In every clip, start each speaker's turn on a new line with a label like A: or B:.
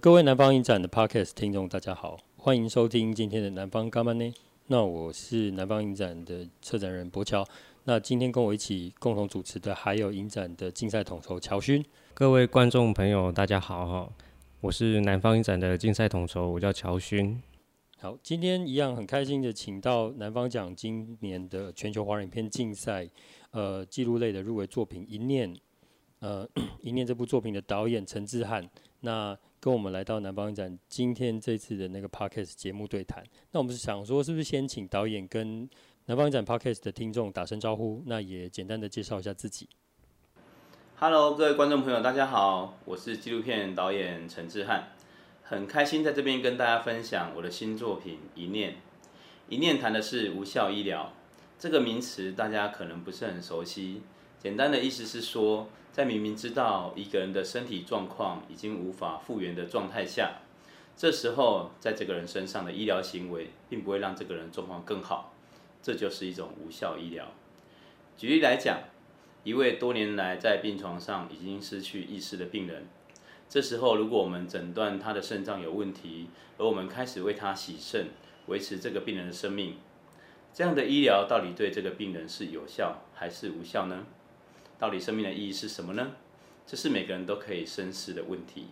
A: 各位南方影展的 Podcast 听众，大家好，欢迎收听今天的南方干嘛呢？那我是南方影展的策展人柏乔。那今天跟我一起共同主持的还有影展的竞赛统筹乔勋。
B: 各位观众朋友，大家好哈，我是南方影展的竞赛统筹，我叫乔勋。
A: 好，今天一样很开心的请到南方奖今年的全球华人影片竞赛，呃，纪录类的入围作品《一念》，呃，《一念》这部作品的导演陈志汉。那跟我们来到南方展今天这次的那个 Podcast 节目对谈，那我们是想说，是不是先请导演跟南方展 Podcast 的听众打声招呼？那也简单的介绍一下自己。
C: Hello，各位观众朋友，大家好，我是纪录片导演陈志汉，很开心在这边跟大家分享我的新作品《一念》。《一念》谈的是无效医疗这个名词，大家可能不是很熟悉。简单的意思是说，在明明知道一个人的身体状况已经无法复原的状态下，这时候在这个人身上的医疗行为，并不会让这个人状况更好，这就是一种无效医疗。举例来讲，一位多年来在病床上已经失去意识的病人，这时候如果我们诊断他的肾脏有问题，而我们开始为他洗肾，维持这个病人的生命，这样的医疗到底对这个病人是有效还是无效呢？到底生命的意义是什么呢？这是每个人都可以深思的问题。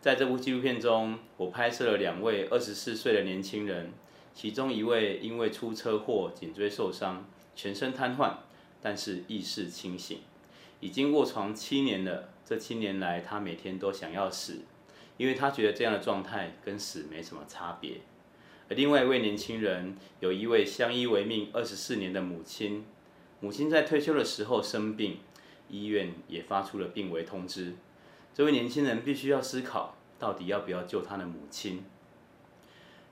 C: 在这部纪录片中，我拍摄了两位二十四岁的年轻人，其中一位因为出车祸颈椎受伤，全身瘫痪，但是意识清醒，已经卧床七年了。这七年来，他每天都想要死，因为他觉得这样的状态跟死没什么差别。而另外一位年轻人，有一位相依为命二十四年的母亲。母亲在退休的时候生病，医院也发出了病危通知。这位年轻人必须要思考，到底要不要救他的母亲。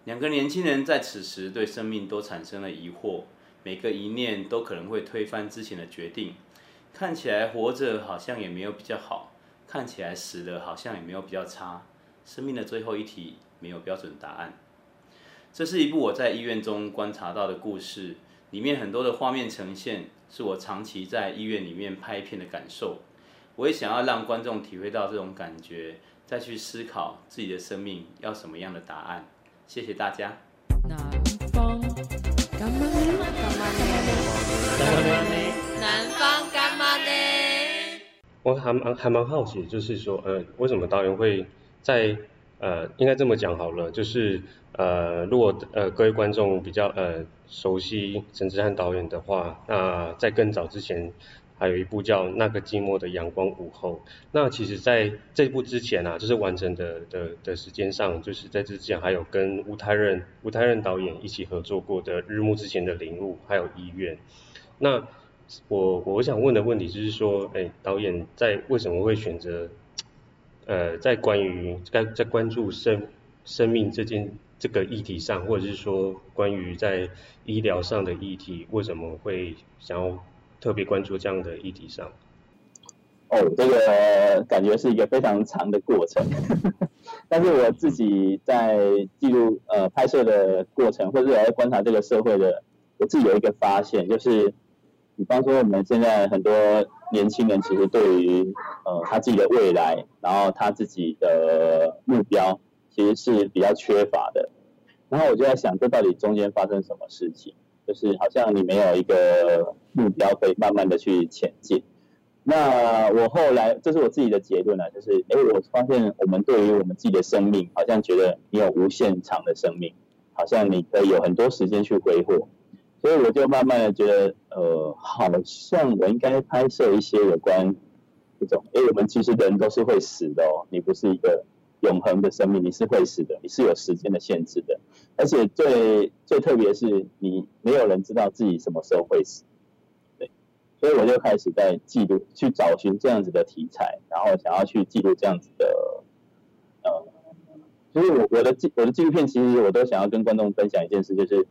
C: 两个年轻人在此时对生命都产生了疑惑，每个一念都可能会推翻之前的决定。看起来活着好像也没有比较好，看起来死了好像也没有比较差。生命的最后一题没有标准答案。这是一部我在医院中观察到的故事。里面很多的画面呈现，是我长期在医院里面拍片的感受。我也想要让观众体会到这种感觉，再去思考自己的生命要什么样的答案。谢谢大家。南方干嘛呢？
B: 南方干妈呢？我还蛮还蛮好奇，就是说，呃，为什么导演会在？呃，应该这么讲好了，就是呃，如果呃各位观众比较呃熟悉陈智汉导演的话，那在更早之前还有一部叫《那个寂寞的阳光午后》。那其实在这部之前啊，就是完成的的的时间上，就是在之前还有跟吴泰任吴泰任导演一起合作过的《日暮之前的领悟》，还有《医院》。那我我想问的问题就是说，哎，导演在为什么会选择？呃，在关于在在关注生生命这件这个议题上，或者是说关于在医疗上的议题，为什么会想要特别关注这样的议题上？
D: 哦，这个感觉是一个非常长的过程，但是我自己在记录呃拍摄的过程，或者是我在观察这个社会的，我自己有一个发现，就是比方说我们现在很多。年轻人其实对于呃他自己的未来，然后他自己的目标，其实是比较缺乏的。然后我就在想，这到底中间发生什么事情？就是好像你没有一个目标可以慢慢的去前进。那我后来，这是我自己的结论啊，就是哎，我发现我们对于我们自己的生命，好像觉得你有无限长的生命，好像你可以有很多时间去挥霍。所以我就慢慢的觉得，呃，好像我应该拍摄一些有关这种，哎，我们其实人都是会死的哦，你不是一个永恒的生命，你是会死的，你是有时间的限制的，而且最最特别是你没有人知道自己什么时候会死，对，所以我就开始在记录，去找寻这样子的题材，然后想要去记录这样子的，呃，就是我我的纪我的纪录片，其实我都想要跟观众分享一件事，就是。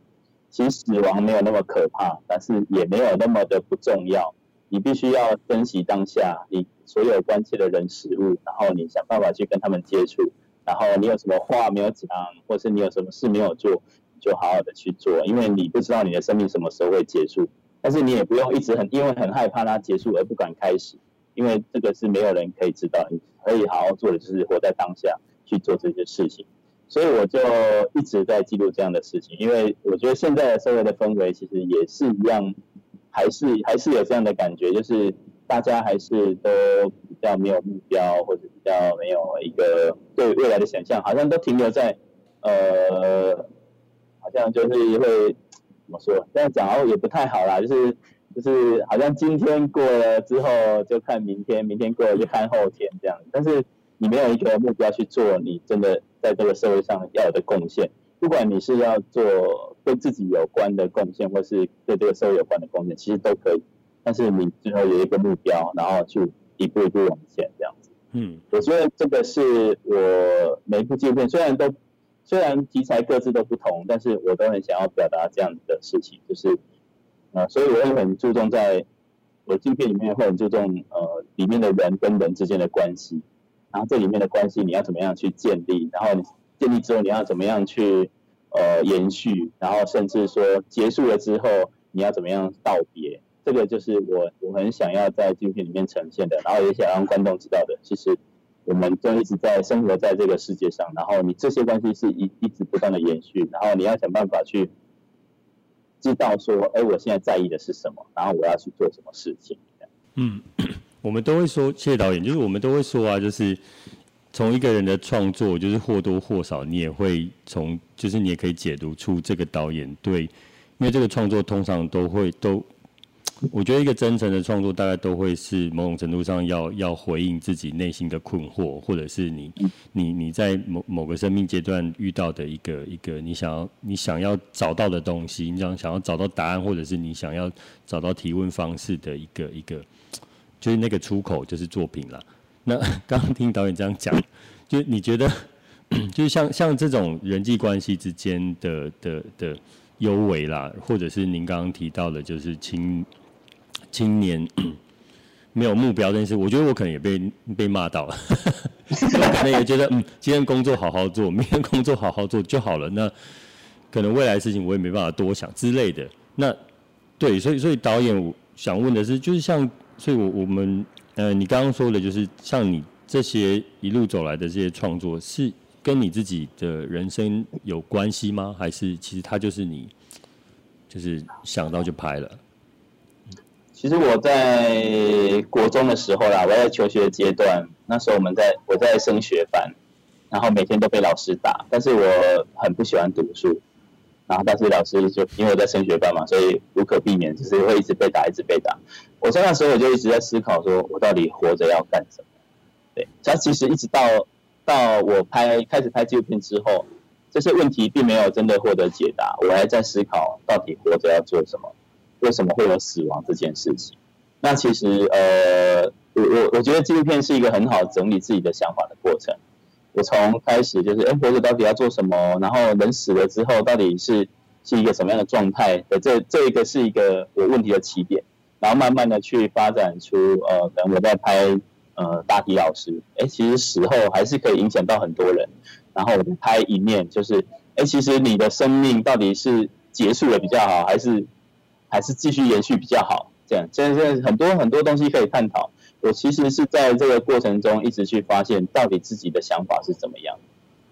D: 其实死亡没有那么可怕，但是也没有那么的不重要。你必须要珍惜当下，你所有关切的人事物，然后你想办法去跟他们接触。然后你有什么话没有讲，或是你有什么事没有做，就好好的去做，因为你不知道你的生命什么时候会结束。但是你也不用一直很因为很害怕它结束而不敢开始，因为这个是没有人可以知道。你可以好好做的就是活在当下，去做这些事情。所以我就一直在记录这样的事情，因为我觉得现在的社会的氛围其实也是一样，还是还是有这样的感觉，就是大家还是都比较没有目标，或者比较没有一个对未来的想象，好像都停留在呃，好像就是会怎么说？这样讲哦也不太好啦，就是就是好像今天过了之后就看明天，明天过了就看后天这样，但是。你没有一个目标去做，你真的在这个社会上要有的贡献，不管你是要做跟自己有关的贡献，或是对这个社会有关的贡献，其实都可以。但是你最后有一个目标，然后去一步一步往前这样子。嗯，我觉得这个是我每一部纪录片，虽然都虽然题材各自都不同，但是我都很想要表达这样的事情，就是呃，所以我会很注重在我纪录片里面会很注重呃里面的人跟人之间的关系。然后这里面的关系你要怎么样去建立？然后建立之后你要怎么样去呃延续？然后甚至说结束了之后你要怎么样道别？这个就是我我很想要在纪录片里面呈现的，然后也想让观众知道的。其实我们都一直在生活在这个世界上，然后你这些关系是一一直不断的延续，然后你要想办法去知道说，哎，我现在在意的是什么？然后我要去做什么事情？
A: 嗯。我们都会说，谢谢导演，就是我们都会说啊，就是从一个人的创作，就是或多或少，你也会从，就是你也可以解读出这个导演对，因为这个创作通常都会都，我觉得一个真诚的创作，大概都会是某种程度上要要回应自己内心的困惑，或者是你你你在某某个生命阶段遇到的一个一个你想要你想要找到的东西，你想想要找到答案，或者是你想要找到提问方式的一个一个。就是那个出口就是作品了。那 刚刚听导演这样讲，就你觉得，就是像像这种人际关系之间的的的优微啦，或者是您刚刚提到的，就是青青年 没有目标这件事，我觉得我可能也被被骂到了，我可能也觉得嗯，今天工作好好做，明天工作好好做就好了。那可能未来的事情我也没办法多想之类的。那对，所以所以导演想问的是，就是像。所以我，我们呃，你刚刚说的，就是像你这些一路走来的这些创作，是跟你自己的人生有关系吗？还是其实它就是你，就是想到就拍了？
D: 其实我在国中的时候啦，我在求学阶段，那时候我们在我在升学班，然后每天都被老师打，但是我很不喜欢读书。然后，但是老师就因为我在升学班嘛，所以无可避免，就是会一直被打，一直被打。我在那时候我就一直在思考，说我到底活着要干什么？对，他其实一直到到我拍开始拍纪录片之后，这些问题并没有真的获得解答。我还在思考到底活着要做什么？为什么会有死亡这件事情？那其实呃，我我我觉得纪录片是一个很好整理自己的想法的过程。我从开始就是，哎，活着到底要做什么？然后人死了之后到底是是一个什么样的状态？的这这一个是一个有问题的起点，然后慢慢的去发展出，呃，等我在拍呃大体老师，哎，其实死后还是可以影响到很多人。然后我们拍一面，就是，哎，其实你的生命到底是结束了比较好，还是还是继续延续比较好？这样，现在现在很多很多东西可以探讨。我其实是在这个过程中一直去发现到底自己的想法是怎么样。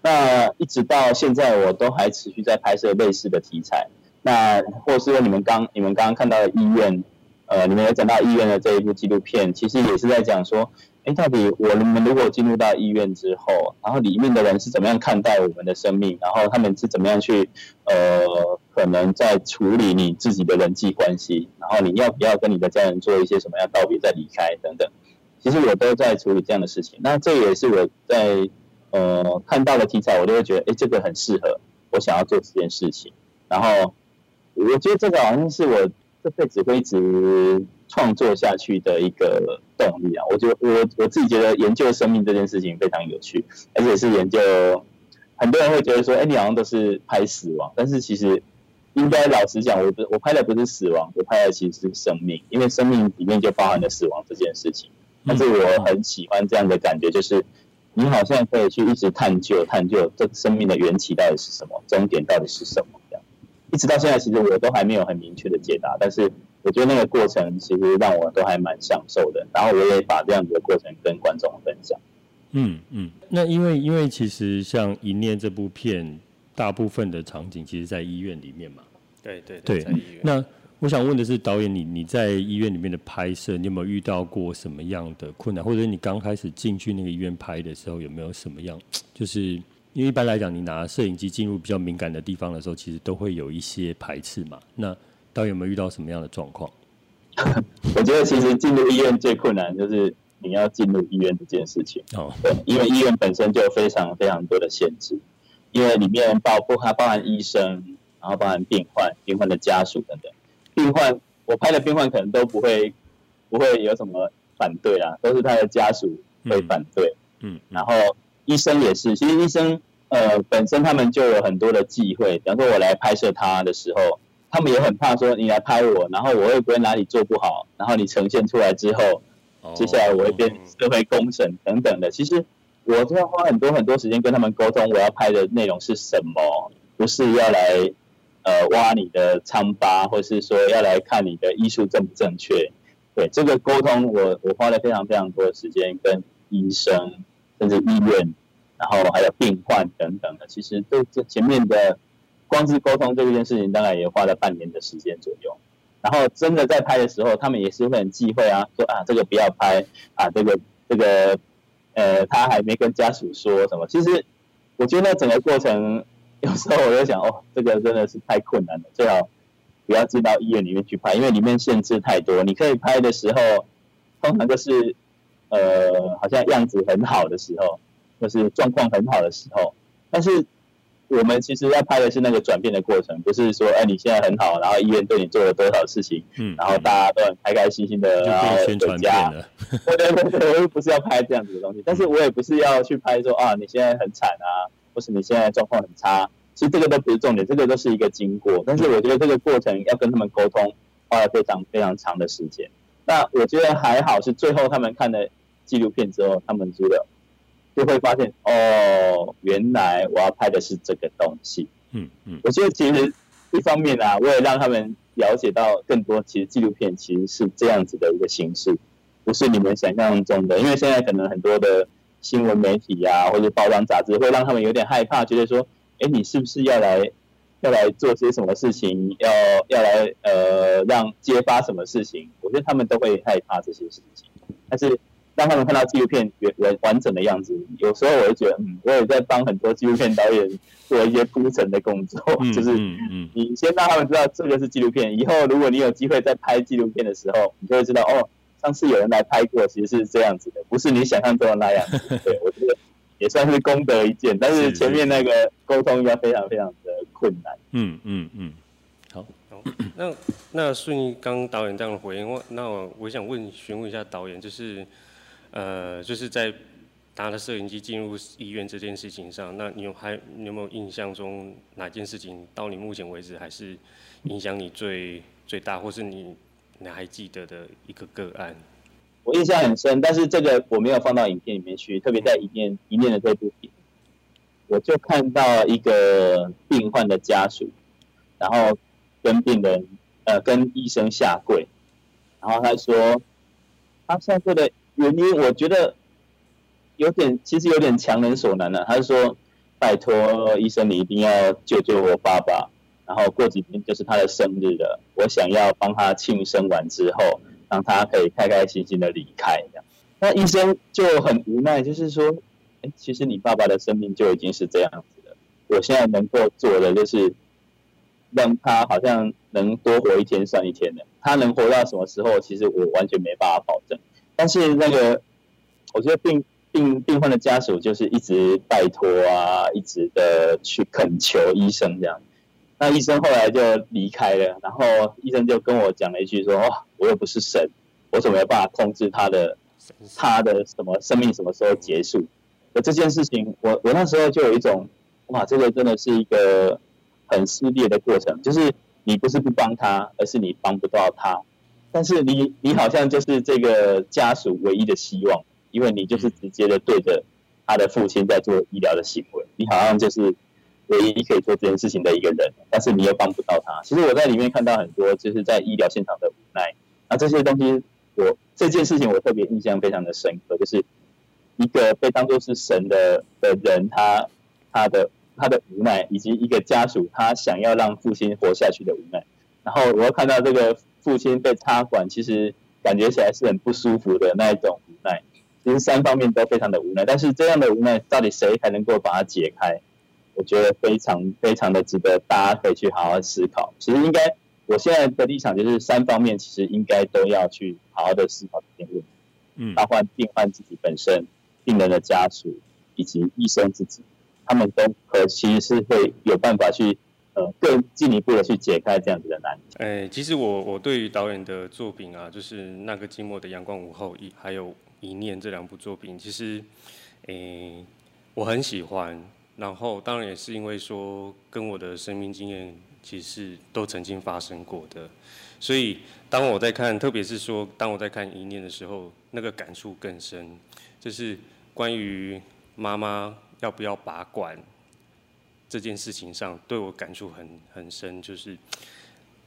D: 那一直到现在，我都还持续在拍摄类似的题材。那或是说你们刚你们刚刚看到的医院，呃，你们有讲到医院的这一部纪录片，其实也是在讲说，哎，到底我们如果进入到医院之后，然后里面的人是怎么样看待我们的生命，然后他们是怎么样去呃。可能在处理你自己的人际关系，然后你要不要跟你的家人做一些什么样道别再离开等等，其实我都在处理这样的事情。那这也是我在呃看到的题材，我都会觉得，哎，这个很适合我想要做这件事情。然后我觉得这个好像是我这辈子会一直创作下去的一个动力啊。我觉得我我自己觉得研究生命这件事情非常有趣，而且是研究很多人会觉得说，哎，你好像都是拍死亡，但是其实。应该老实讲，我不我拍的不是死亡，我拍的其实是生命，因为生命里面就包含了死亡这件事情。但是我很喜欢这样的感觉，就是你好像可以去一直探究、探究这生命的缘起到底是什么，终点到底是什么，这样。一直到现在，其实我都还没有很明确的解答，但是我觉得那个过程其实让我都还蛮享受的。然后我也把这样子的过程跟观众分享。
A: 嗯嗯，那因为因为其实像《一念》这部片，大部分的场景其实在医院里面嘛。
B: 对对对，
A: 对。那我想问的是，导演你你在医院里面的拍摄，你有没有遇到过什么样的困难？或者是你刚开始进去那个医院拍的时候，有没有什么样？就是因为一般来讲，你拿摄影机进入比较敏感的地方的时候，其实都会有一些排斥嘛。那导演有没有遇到什么样的状况？
D: 我觉得其实进入医院最困难就是你要进入医院这件事情。哦，对，因为医院本身就有非常非常多的限制，因为里面包括它包含医生，然后包含病患、病患的家属等等。病患，我拍的病患可能都不会不会有什么反对啦，都是他的家属会反对。嗯，嗯，然后医生也是，其实医生呃本身他们就有很多的忌讳，比方说我来拍摄他的时候，他们也很怕说你来拍我，然后我会不会哪里做不好，然后你呈现出来之后，接下来我会变社会公审等等的。其实我都要花很多很多时间跟他们沟通，我要拍的内容是什么，不是要来。呃，挖你的疮疤，或是说要来看你的医术正不正确？对，这个沟通我，我花了非常非常多的时间跟医生，甚至医院，然后还有病患等等的。其实这这前面的光是沟通这件事情，当然也花了半年的时间左右。然后真的在拍的时候，他们也是会很忌讳啊，说啊这个不要拍啊，这个这个呃他还没跟家属说什么。其实我觉得整个过程。有时候我就想，哦，这个真的是太困难了，最好不要进到医院里面去拍，因为里面限制太多。你可以拍的时候，通常就是，呃，好像样子很好的时候，或是状况很好的时候。但是我们其实要拍的是那个转变的过程，不是说，哎，你现在很好，然后医院对你做了多少事情，嗯，然后大家都很开开心心的，然后回家。对对对对，我又不是要拍这样子的东西，但是我也不是要去拍说，啊，你现在很惨啊。或是你现在状况很差，其实这个都不是重点，这个都是一个经过。但是我觉得这个过程要跟他们沟通，花了非常非常长的时间。那我觉得还好，是最后他们看了纪录片之后，他们觉得就会发现，哦，原来我要拍的是这个东西。嗯嗯。我觉得其实一方面啊，我也让他们了解到更多，其实纪录片其实是这样子的一个形式，不是你们想象中的。因为现在可能很多的。新闻媒体呀、啊，或者报章杂志，会让他们有点害怕，觉得说，哎，你是不是要来，要来做些什么事情？要要来呃，让揭发什么事情？我觉得他们都会害怕这些事情。但是让他们看到纪录片原完完整的样子，有时候我会觉得，嗯，我也在帮很多纪录片导演做一些铺陈的工作，就是你先让他们知道这个是纪录片，以后如果你有机会再拍纪录片的时候，你就会知道哦。上次有人来拍过，其实是这样子的，不是你想象中的那样子。对，我觉得也算是功德一件，但是前面那个沟通要非常非常的困难。嗯嗯嗯。
B: 好，好，那那顺应刚导演这样的回应，我那我我想问询问一下导演，就是呃，就是在拿了摄影机进入医院这件事情上，那你有还你有没有印象中哪件事情到你目前为止还是影响你最最大，或是你？你还记得的一个个案，
D: 我印象很深，但是这个我没有放到影片里面去，特别在一念一念的这部片，我就看到一个病患的家属，然后跟病人呃跟医生下跪，然后他说他下跪的原因，我觉得有点其实有点强人所难了，他说拜托医生你一定要救救我爸爸。然后过几天就是他的生日了，我想要帮他庆生完之后，让他可以开开心心的离开。这样，那医生就很无奈，就是说，哎，其实你爸爸的生命就已经是这样子了。我现在能够做的就是让他好像能多活一天算一天的。他能活到什么时候，其实我完全没办法保证。但是那个，我觉得病病病患的家属就是一直拜托啊，一直的去恳求医生这样。那医生后来就离开了，然后医生就跟我讲了一句说：“哦，我又不是神，我怎么有办法控制他的他的什么生命什么时候结束？”而这件事情，我我那时候就有一种，哇，这个真的是一个很撕裂的过程，就是你不是不帮他，而是你帮不到他，但是你你好像就是这个家属唯一的希望，因为你就是直接的对着他的父亲在做医疗的行为，你好像就是。唯一可以做这件事情的一个人，但是你又帮不到他。其实我在里面看到很多，就是在医疗现场的无奈。那这些东西我，这件事情我特别印象非常的深刻，就是一个被当作是神的的人，他他的他的无奈，以及一个家属他想要让父亲活下去的无奈。然后我又看到这个父亲被插管，其实感觉起来是很不舒服的那一种无奈。其实三方面都非常的无奈，但是这样的无奈到底谁才能够把它解开？我觉得非常非常的值得大家可以去好好思考。其实应该，我现在的立场就是三方面，其实应该都要去好好的思考这件问题。嗯，包括病患自己本身、病人的家属以及医生自己，他们都可其实是会有办法去呃更进一步的去解开这样子的难题。
B: 哎、欸，其实我我对于导演的作品啊，就是那个寂寞的阳光午后一还有一念这两部作品，其实哎、欸、我很喜欢。然后当然也是因为说跟我的生命经验其实都曾经发生过的，所以当我在看，特别是说当我在看一念的时候，那个感触更深，就是关于妈妈要不要拔管这件事情上，对我感触很很深，就是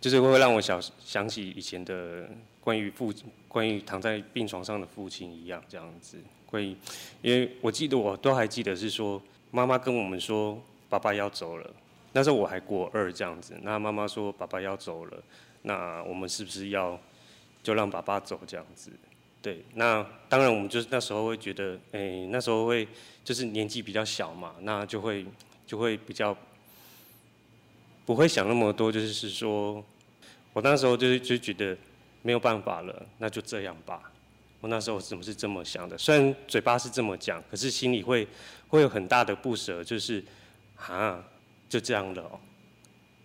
B: 就是会让我想想起以前的关于父 关于躺在病床上的父亲一样这样子，关于因为我记得我都还记得是说。妈妈跟我们说，爸爸要走了。那时候我还过二这样子。那妈妈说，爸爸要走了，那我们是不是要就让爸爸走这样子？对，那当然我们就是那时候会觉得，哎、那时候会就是年纪比较小嘛，那就会就会比较不会想那么多，就是是说，我那时候就是就觉得没有办法了，那就这样吧。我那时候怎么是这么想的？虽然嘴巴是这么讲，可是心里会会有很大的不舍，就是啊，就这样了哦。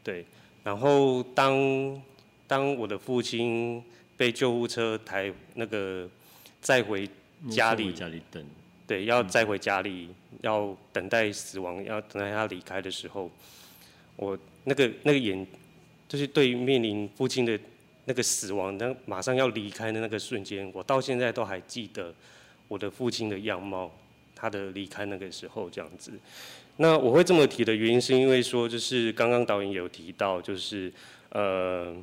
B: 对，然后当当我的父亲被救护车抬那个载回家里，
A: 家里等，
B: 对，要载回家里，要等待死亡，要等待他离开的时候，我那个那个眼，就是对于面临父亲的。那个死亡，那马上要离开的那个瞬间，我到现在都还记得我的父亲的样貌，他的离开那个时候这样子。那我会这么提的原因，是因为说，就是刚刚导演有提到，就是呃，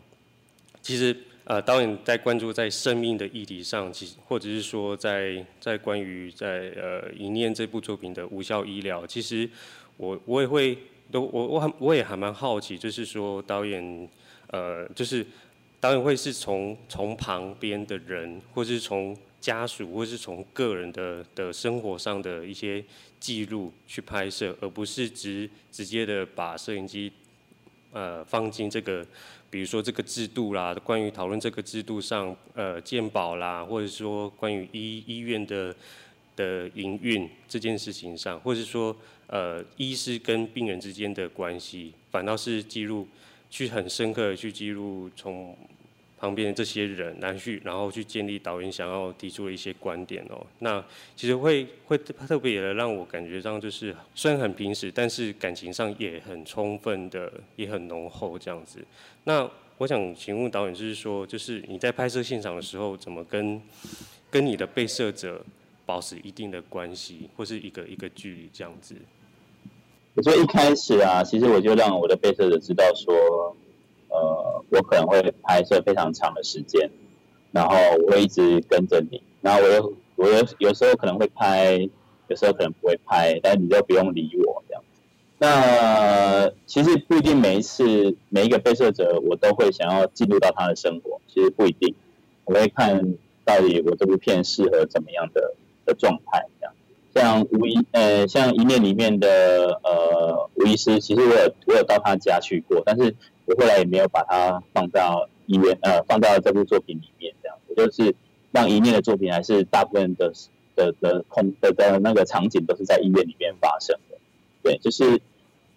B: 其实呃，导演在关注在生命的议题上，其实或者是说在在关于在呃一念这部作品的无效医疗，其实我我也会都我我很我也还蛮好奇，就是说导演呃就是。导演会是从从旁边的人，或是从家属，或是从个人的的生活上的一些记录去拍摄，而不是直直接的把摄影机呃放进这个，比如说这个制度啦，关于讨论这个制度上呃健保啦，或者说关于医医院的的营运这件事情上，或者说呃医师跟病人之间的关系，反倒是记录。去很深刻的去记录从旁边的这些人然后去，然后去建立导演想要提出的一些观点哦。那其实会会特别的让我感觉上就是虽然很平时，但是感情上也很充分的，也很浓厚这样子。那我想请问导演，就是说，就是你在拍摄现场的时候，怎么跟跟你的被摄者保持一定的关系，或是一个一个距离这样子？
D: 我觉得一开始啊，其实我就让我的被摄者知道说，呃，我可能会拍摄非常长的时间，然后我会一直跟着你，然后我有我有有时候可能会拍，有时候可能不会拍，但你就不用理我这样。那其实不一定每一次每一个被摄者我都会想要进入到他的生活，其实不一定，我会看到底我这部片适合怎么样的的状态。像吴医，呃，像一念里面的呃吴医师，其实我有我有到他家去过，但是我后来也没有把他放到医院，呃，放到这部作品里面这样，我就是让一念的作品还是大部分的的的空的的那个场景都是在医院里面发生的，对，就是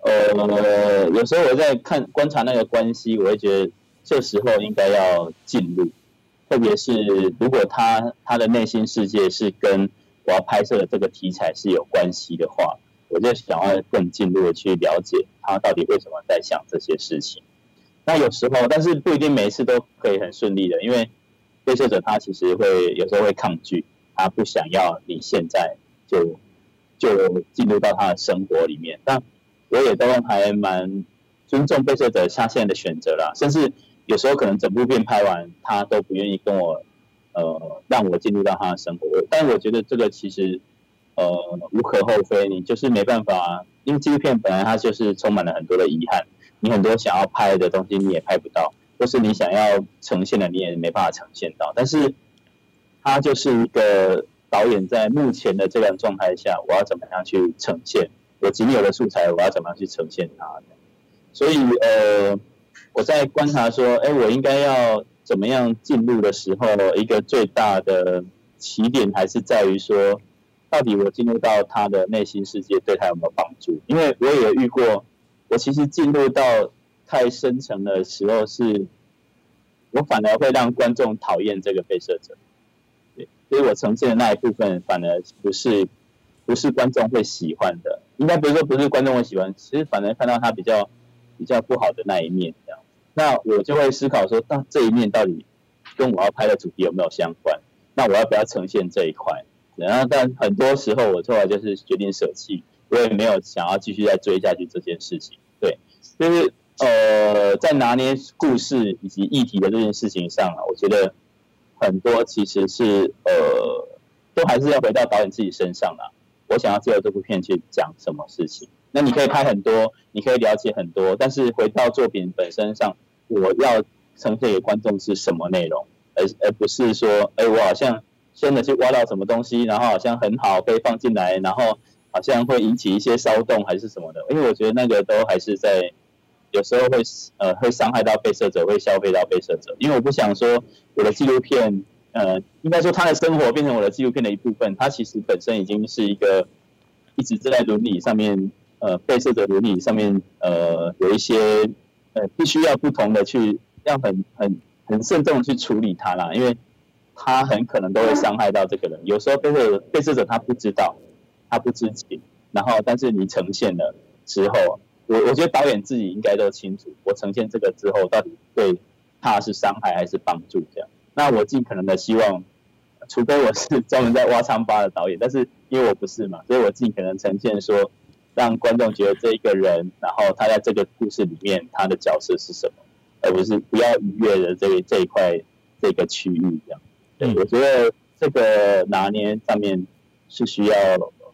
D: 呃有时候我在看观察那个关系，我会觉得这时候应该要进入，特别是如果他他的内心世界是跟我要拍摄的这个题材是有关系的话，我就想要更进入的去了解他到底为什么在想这些事情。那有时候，但是不一定每一次都可以很顺利的，因为被摄者他其实会有时候会抗拒，他不想要你现在就就进入到他的生活里面。但我也都还蛮尊重被摄者他现在的选择啦，甚至有时候可能整部片拍完，他都不愿意跟我。呃，让我进入到他的生活，但我觉得这个其实呃无可厚非，你就是没办法，因为纪录片本来它就是充满了很多的遗憾，你很多想要拍的东西你也拍不到，或是你想要呈现的你也没办法呈现到，但是它就是一个导演在目前的这样状态下，我要怎么样去呈现我仅有的素材，我要怎么样去呈现它，所以呃我在观察说，哎，我应该要。怎么样进入的时候，一个最大的起点还是在于说，到底我进入到他的内心世界对他有没有帮助？因为我也遇过，我其实进入到太深层的时候是，我反而会让观众讨厌这个被摄者，对，所以我呈现的那一部分反而不是不是观众会喜欢的，应该不是说不是观众会喜欢，其实反而看到他比较比较不好的那一面这样。那我就会思考说，那这一面到底跟我要拍的主题有没有相关？那我要不要呈现这一块？然后，但很多时候我后来就是决定舍弃，我也没有想要继续再追下去这件事情。对，就是呃，在拿捏故事以及议题的这件事情上啊，我觉得很多其实是呃，都还是要回到导演自己身上啦。我想要借由这部片去讲什么事情？那你可以拍很多，你可以了解很多，但是回到作品本身上，我要呈现给观众是什么内容，而而不是说，哎、我好像真的去挖到什么东西，然后好像很好被放进来，然后好像会引起一些骚动还是什么的，因为我觉得那个都还是在有时候会呃会伤害到被摄者，会消费到被摄者，因为我不想说我的纪录片。呃，应该说他的生活变成我的纪录片的一部分，他其实本身已经是一个一直在伦理上面，呃，被摄者伦理上面，呃，有一些呃，必须要不同的去要很很很慎重的去处理它啦，因为他很可能都会伤害到这个人。有时候被摄者被摄者他不知道，他不知情，然后但是你呈现了之后，我我觉得导演自己应该都清楚，我呈现这个之后到底对他是伤害还是帮助这样。那我尽可能的希望，除非我是专门在挖疮疤的导演，但是因为我不是嘛，所以我尽可能呈现说，让观众觉得这一个人，然后他在这个故事里面他的角色是什么，而不是不要逾越的这这一块这个区域这样。对，我觉得这个拿捏上面是需要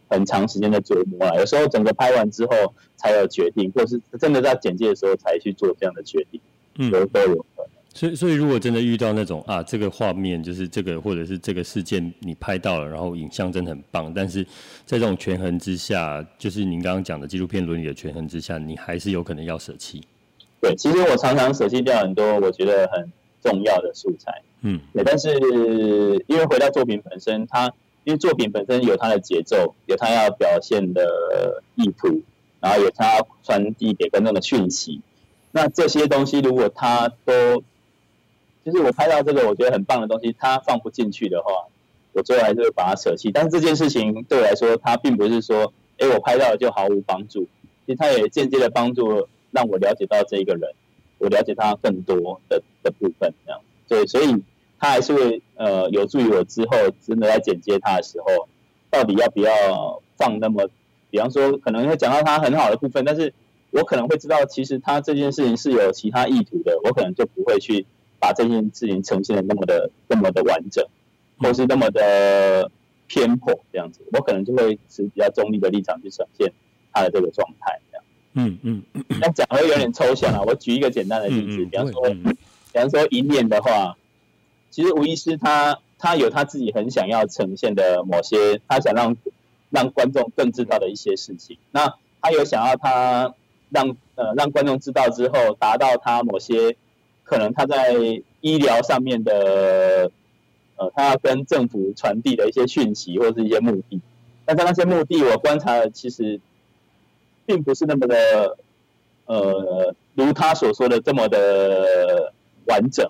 D: 很长时间的琢磨啊，有时候整个拍完之后才有决定，或是真的在剪接的时候才去做这样的决定，嗯，都都有。
A: 所以，所以如果真的遇到那种啊，这个画面就是这个，或者是这个事件你拍到了，然后影像真的很棒，但是在这种权衡之下，就是您刚刚讲的纪录片伦理的权衡之下，你还是有可能要舍弃。
D: 对，其实我常常舍弃掉很多我觉得很重要的素材。嗯，对，但是因为回到作品本身，它因为作品本身有它的节奏，有它要表现的意图，然后有它要传递给观众的讯息，那这些东西如果它都就是我拍到这个我觉得很棒的东西，它放不进去的话，我最后还是会把它舍弃。但是这件事情对我来说，它并不是说，哎，我拍到了就毫无帮助。其实它也间接的帮助让我了解到这一个人，我了解他更多的的部分，这样。对，所以它还是会呃有助于我之后真的在剪接它的时候，到底要不要放那么，比方说可能会讲到它很好的部分，但是我可能会知道，其实他这件事情是有其他意图的，我可能就不会去。把这件事情呈现的那么的那么的完整，或是那么的偏颇这样子，我可能就会持比较中立的立场去呈现他的这个状态这样。嗯嗯，那讲会有点抽象啊。我举一个简单的例子，比方说，比方说一念的话，其实吴医师他他有他自己很想要呈现的某些，他想让让观众更知道的一些事情。那他有想要他让呃让观众知道之后，达到他某些。可能他在医疗上面的，呃，他要跟政府传递的一些讯息或者是一些目的，但是那些目的我观察的其实，并不是那么的，呃，如他所说的这么的完整，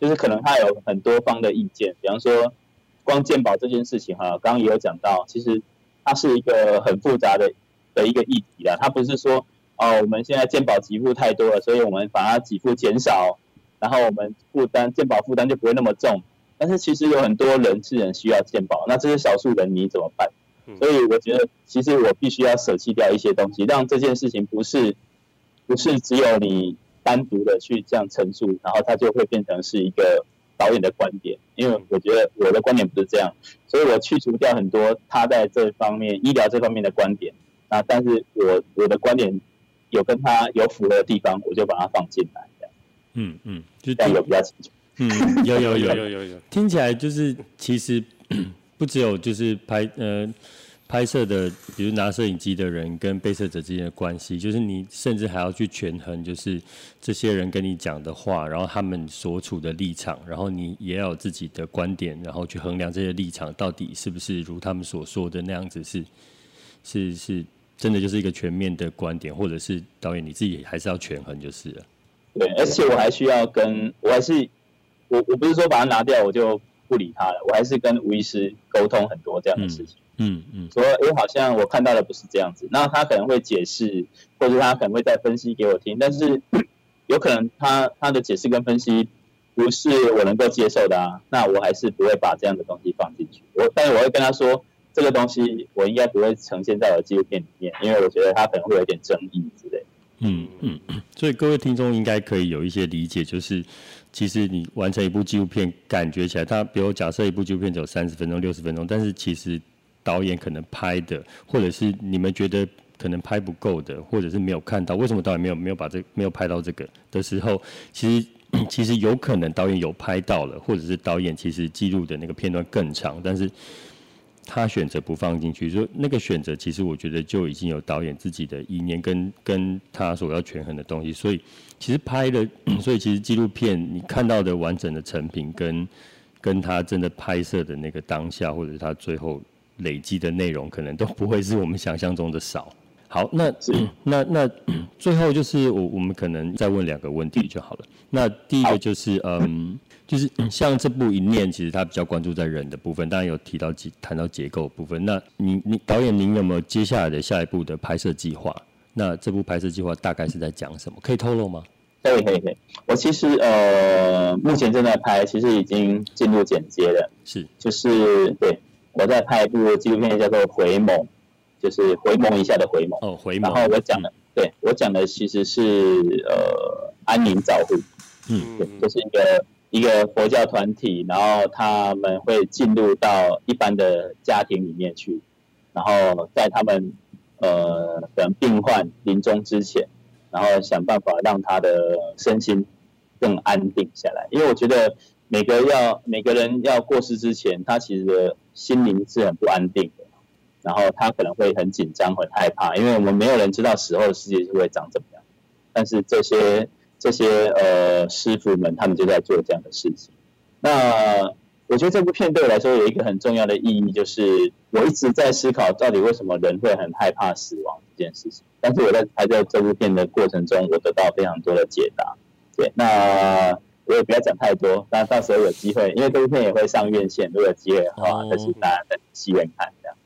D: 就是可能他有很多方的意见，比方说，光健保这件事情哈，刚刚也有讲到，其实它是一个很复杂的的一个议题啦，它不是说哦，我们现在健保给付太多了，所以我们把它给付减少。然后我们负担健保负担就不会那么重，但是其实有很多人是人需要健保，那这些少数人你怎么办？所以我觉得其实我必须要舍弃掉一些东西，让这件事情不是不是只有你单独的去这样陈述，然后它就会变成是一个导演的观点，因为我觉得我的观点不是这样，所以我去除掉很多他在这方面医疗这方面的观点，那但是我我的观点有跟他有符合的地方，我就把它放进来。
A: 嗯嗯，就
D: 这样有比较清楚。
A: 嗯，有有有
B: 有有有，
A: 听起来就是其实不只有就是拍呃。拍摄的，比如拿摄影机的人跟被摄者之间的关系，就是你甚至还要去权衡，就是这些人跟你讲的话，然后他们所处的立场，然后你也要有自己的观点，然后去衡量这些立场到底是不是如他们所说的那样子是，是是是真的就是一个全面的观点，或者是导演你自己还是要权衡就是了。
D: 对，而且我还需要跟我还是我我不是说把它拿掉我就不理他了，我还是跟吴医师沟通很多这样的事情。嗯
A: 嗯嗯，
D: 说我，好像我看到的不是这样子，那他可能会解释，或者他可能会再分析给我听，但是有可能他他的解释跟分析不是我能够接受的啊，那我还是不会把这样的东西放进去。我但是我会跟他说，这个东西我应该不会呈现在我的纪录片里面，因为我觉得他可能会有点争议之类。
A: 嗯嗯，所以各位听众应该可以有一些理解，就是其实你完成一部纪录片，感觉起来，他比如假设一部纪录片只有三十分钟、六十分钟，但是其实。导演可能拍的，或者是你们觉得可能拍不够的，或者是没有看到，为什么导演没有没有把这没有拍到这个的时候，其实其实有可能导演有拍到了，或者是导演其实记录的那个片段更长，但是他选择不放进去，说那个选择其实我觉得就已经有导演自己的意念跟跟他所要权衡的东西，所以其实拍的，所以其实纪录片你看到的完整的成品跟跟他真的拍摄的那个当下，或者他最后。累积的内容可能都不会是我们想象中的少。好，那 那那 最后就是我我们可能再问两个问题就好了。那第一个就是嗯，就是 像这部一念，其实它比较关注在人的部分，当然有提到结谈到结构部分。那你你导演您有没有接下来的下一步的拍摄计划？那这部拍摄计划大概是在讲什么？可以透露吗？
D: 可以可以可以。我其实呃目前正在拍，其实已经进入剪接了。
A: 是，
D: 就是对。我在拍一部纪录片，叫做《回眸》，就是回眸一下的回眸。
A: 哦，回眸。
D: 然后我讲的，对我讲的其实是呃安宁照护。
A: 嗯。
D: 对，就是一个一个佛教团体，然后他们会进入到一般的家庭里面去，然后在他们呃可能病患临终之前，然后想办法让他的身心更安定下来。因为我觉得每个要每个人要过世之前，他其实。心灵是很不安定的，然后他可能会很紧张、很害怕，因为我们没有人知道死后的世界是会长怎么样。但是这些这些呃师傅们，他们就在做这样的事情。那我觉得这部片对我来说有一个很重要的意义，就是我一直在思考，到底为什么人会很害怕死亡这件事情。但是我在拍这这部片的过程中，我得到非常多的解答。对，那。我也不要讲太多，那到时候有机会，因为这部片也会上院线，如果有机会的话，就请大家在戏院看这样。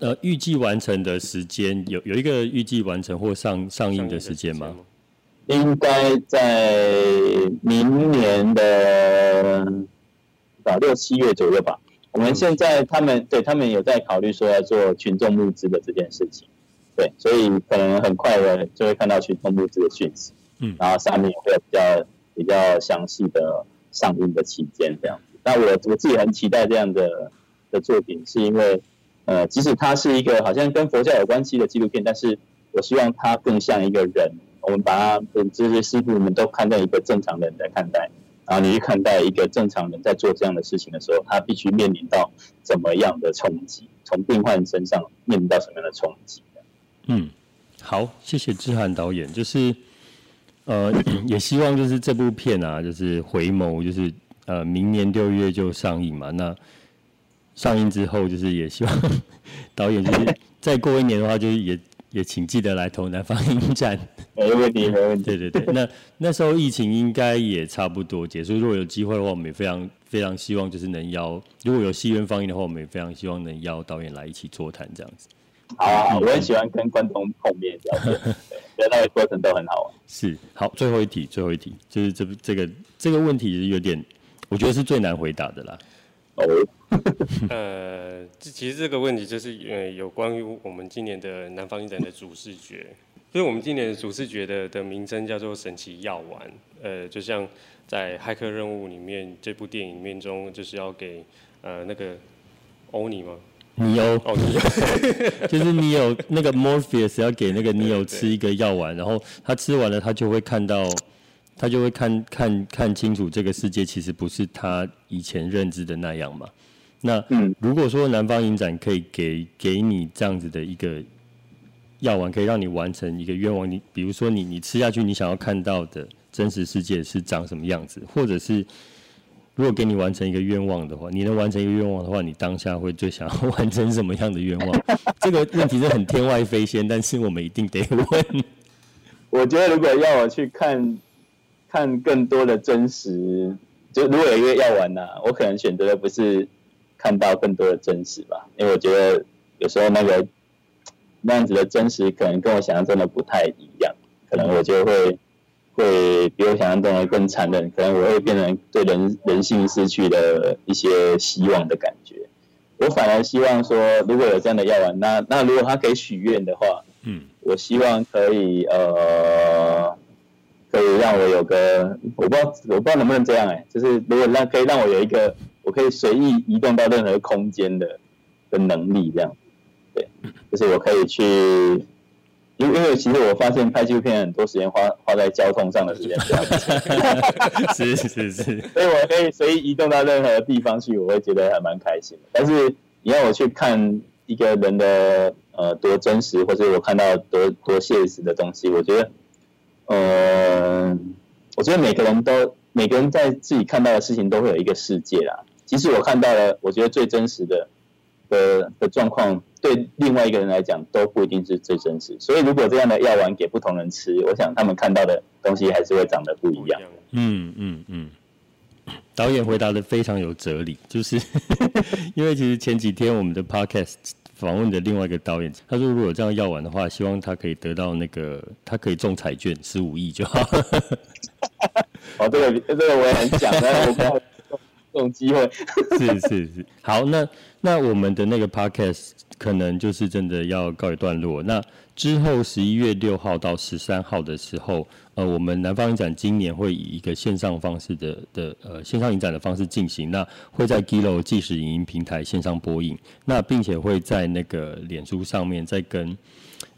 A: 呃，预计完成的时间有有一个预计完成或上上映的时间吗？
D: 应该在明年的到六七月左右吧。我们现在他们对他们有在考虑说要做群众募资的这件事情，对，所以可能很快的就会看到群众募资的讯息。嗯，然后上面也会有比较。比较详细的上映的期间这样子，那我我自己很期待这样的的作品，是因为呃，即使它是一个好像跟佛教有关系的纪录片，但是我希望它更像一个人，我们把它这些师傅们都看待一个正常人在看待，然后你去看待一个正常人在做这样的事情的时候，他必须面临到怎么样的冲击，从病患身上面临到什么样的冲击？
A: 嗯，好，谢谢志涵导演，就是。呃，也希望就是这部片啊，就是回眸，就是呃，明年六月就上映嘛。那上映之后，就是也希望 导演就是再过一年的话，就是也也请记得来投南方影展。
D: 没问题，没问题。
A: 对对对，那那时候疫情应该也差不多结束。如果有机会的话，我们也非常非常希望就是能邀，如果有戏院放映的话，我们也非常希望能邀导演来一起座谈这样子。
D: 好啊，我很喜欢跟观众碰面聊天，觉得那个过程都很好玩。
A: 是，好，最后一题，最后一题，就是这这个这个问题是有点，我觉得是最难回答的啦。
D: 哦，
B: 呃，其实这个问题就是呃有关于我们今年的南方影展的主视觉。所以我们今年的主视觉的的名称叫做神奇药丸，呃，就像在骇客任务里面这部电影里面中，就是要给呃那个欧尼吗？
A: 尼欧哦，尼欧，就是尼欧那个 Morpheus 要给那个尼欧吃一个药丸，然后他吃完了，他就会看到，他就会看看看清楚这个世界其实不是他以前认知的那样嘛。那如果说南方影展可以给给你这样子的一个。药丸可以让你完成一个愿望，你比如说你你吃下去，你想要看到的真实世界是长什么样子，或者是如果给你完成一个愿望的话，你能完成一个愿望的话，你当下会最想要完成什么样的愿望？这个问题是很天外飞仙，但是我们一定得问。
D: 我觉得如果要我去看看更多的真实，就如果有一个药丸呢，我可能选择的不是看到更多的真实吧，因为我觉得有时候那个。那样子的真实可能跟我想象中的不太一样，可能我就会会比我想象中的更残忍，可能我会变成对人人性失去了一些希望的感觉。我反而希望说，如果有这样的药丸，那那如果他可以许愿的话，嗯，我希望可以呃，可以让我有个我不知道我不知道能不能这样哎、欸，就是如果让可以让我有一个我可以随意移动到任何空间的的能力这样。对，就是我可以去，因为因为其实我发现拍纪录片很多时间花花在交通上的时间比较多，
A: 是是是，
D: 所以我可以随意移动到任何地方去，我会觉得还蛮开心的。但是你要我去看一个人的呃多真实，或者我看到多多现实的东西，我觉得，呃，我觉得每个人都每个人在自己看到的事情都会有一个世界啦。其实我看到了，我觉得最真实的。的的状况对另外一个人来讲都不一定是最真实，所以如果这样的药丸给不同人吃，我想他们看到的东西还是会长得不一样。
A: 嗯嗯嗯。导演回答的非常有哲理，就是 因为其实前几天我们的 podcast 访问的另外一个导演，他说如果有这样要完的话，希望他可以得到那个他可以中彩券十五亿就好。
D: 哦，这个这个我也很想，但是我不知道这种机会。
A: 是是是，好那。那我们的那个 podcast 可能就是真的要告一段落。那之后十一月六号到十三号的时候，呃，我们南方影展今年会以一个线上方式的的呃线上影展的方式进行。那会在 Gilo 即时影音平台线上播映。那并且会在那个脸书上面再跟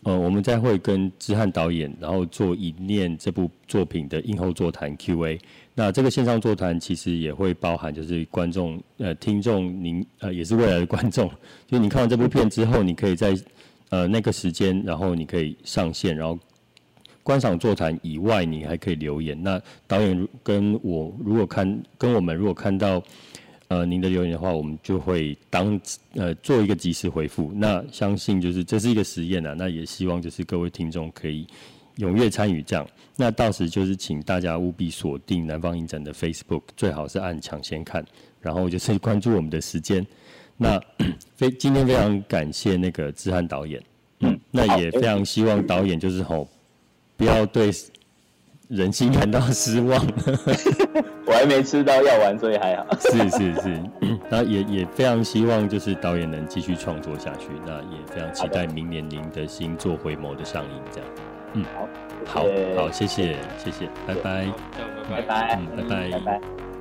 A: 呃我们再会跟知翰导演，然后做《一念》这部作品的映后座谈 Q&A。那这个线上座谈其实也会包含，就是观众呃听众您呃也是未来的观众，就你看完这部片之后，你可以在呃那个时间，然后你可以上线，然后观赏座谈以外，你还可以留言。那导演跟我如果看跟我们如果看到呃您的留言的话，我们就会当呃做一个及时回复。那相信就是这是一个实验啊，那也希望就是各位听众可以。踊跃参与这样，那到时就是请大家务必锁定南方影展的 Facebook，最好是按抢先看，然后就是关注我们的时间。那 非今天非常感谢那个志翰导演，嗯，那也非常希望导演就是吼，不要对人心感到失望。
D: 我还没吃到药丸，所以还好。
A: 是 是是，那也也非常希望就是导演能继续创作下去，那也非常期待明年您的新作《回眸》的上映这样。嗯，好，好，好，谢谢，谢谢，拜拜，
D: 拜拜，
A: 嗯，拜拜，拜拜。